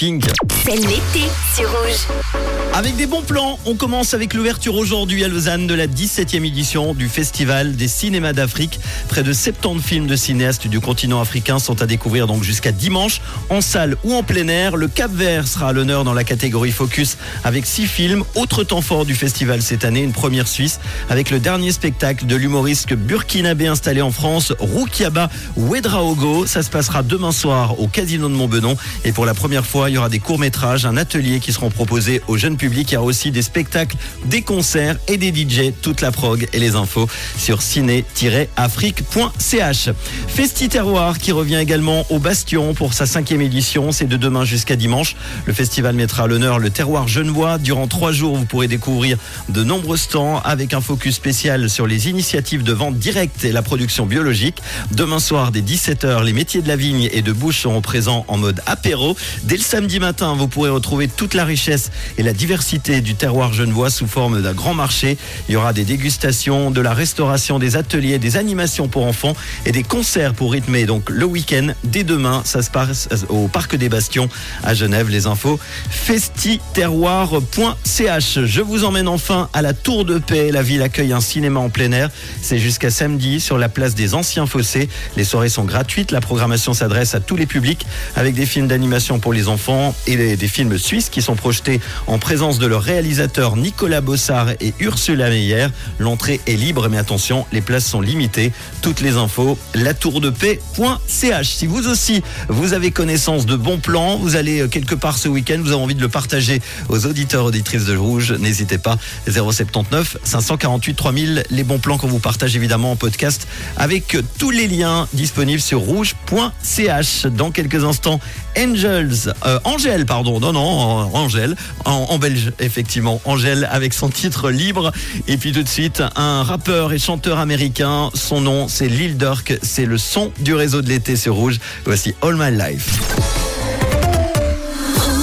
King. C'est l'été sur Rouge. Avec des bons plans, on commence avec l'ouverture aujourd'hui à Lausanne de la 17e édition du Festival des cinémas d'Afrique. Près de 70 films de cinéastes du continent africain sont à découvrir donc jusqu'à dimanche en salle ou en plein air. Le Cap Vert sera à l'honneur dans la catégorie Focus avec six films. Autre temps fort du festival cette année, une première suisse avec le dernier spectacle de l'humoriste burkinabé installé en France, Roukiaba Ouedraogo. Ça se passera demain soir au Casino de Montbenon et pour la première fois, il y aura des courts-métrages, un atelier qui seront proposés au jeune public. Il y aura aussi des spectacles, des concerts et des DJ. Toute la prog et les infos sur ciné-afrique.ch. Festi Terroir qui revient également au Bastion pour sa cinquième édition. C'est de demain jusqu'à dimanche. Le festival mettra à l'honneur le terroir genevois. Durant trois jours, vous pourrez découvrir de nombreux stands avec un focus spécial sur les initiatives de vente directe et la production biologique. Demain soir, dès 17h, les métiers de la vigne et de bouche seront présents en mode apéro. Dès le samedi matin, vous pourrez retrouver toute la richesse et la diversité du terroir genevois sous forme d'un grand marché. Il y aura des dégustations, de la restauration, des ateliers, des animations pour enfants et des concerts pour rythmer donc le week-end. Dès demain, ça se passe au Parc des Bastions à Genève. Les infos festiterroir.ch. Je vous emmène enfin à la Tour de Paix. La ville accueille un cinéma en plein air. C'est jusqu'à samedi sur la place des Anciens Fossés. Les soirées sont gratuites. La programmation s'adresse à tous les publics avec des films d'animation pour les enfants et des, films suisses qui sont projetés en présence de leurs réalisateurs Nicolas Bossard et Ursula Meyer. L'entrée est libre, mais attention, les places sont limitées. Toutes les infos, latourdepaix.ch. Si vous aussi, vous avez connaissance de bons plans, vous allez euh, quelque part ce week-end, vous avez envie de le partager aux auditeurs, auditrices de Rouge, n'hésitez pas. 079 548 3000, les bons plans qu'on vous partage évidemment en podcast avec tous les liens disponibles sur rouge.ch. Dans quelques instants, Angels, euh, Angèle, pardon, non, non, Angèle, en, en belge, effectivement, Angèle avec son titre libre. Et puis tout de suite, un rappeur et chanteur américain, son nom c'est Lil Durk, c'est le son du réseau de l'été sur Rouge. Voici All My Life.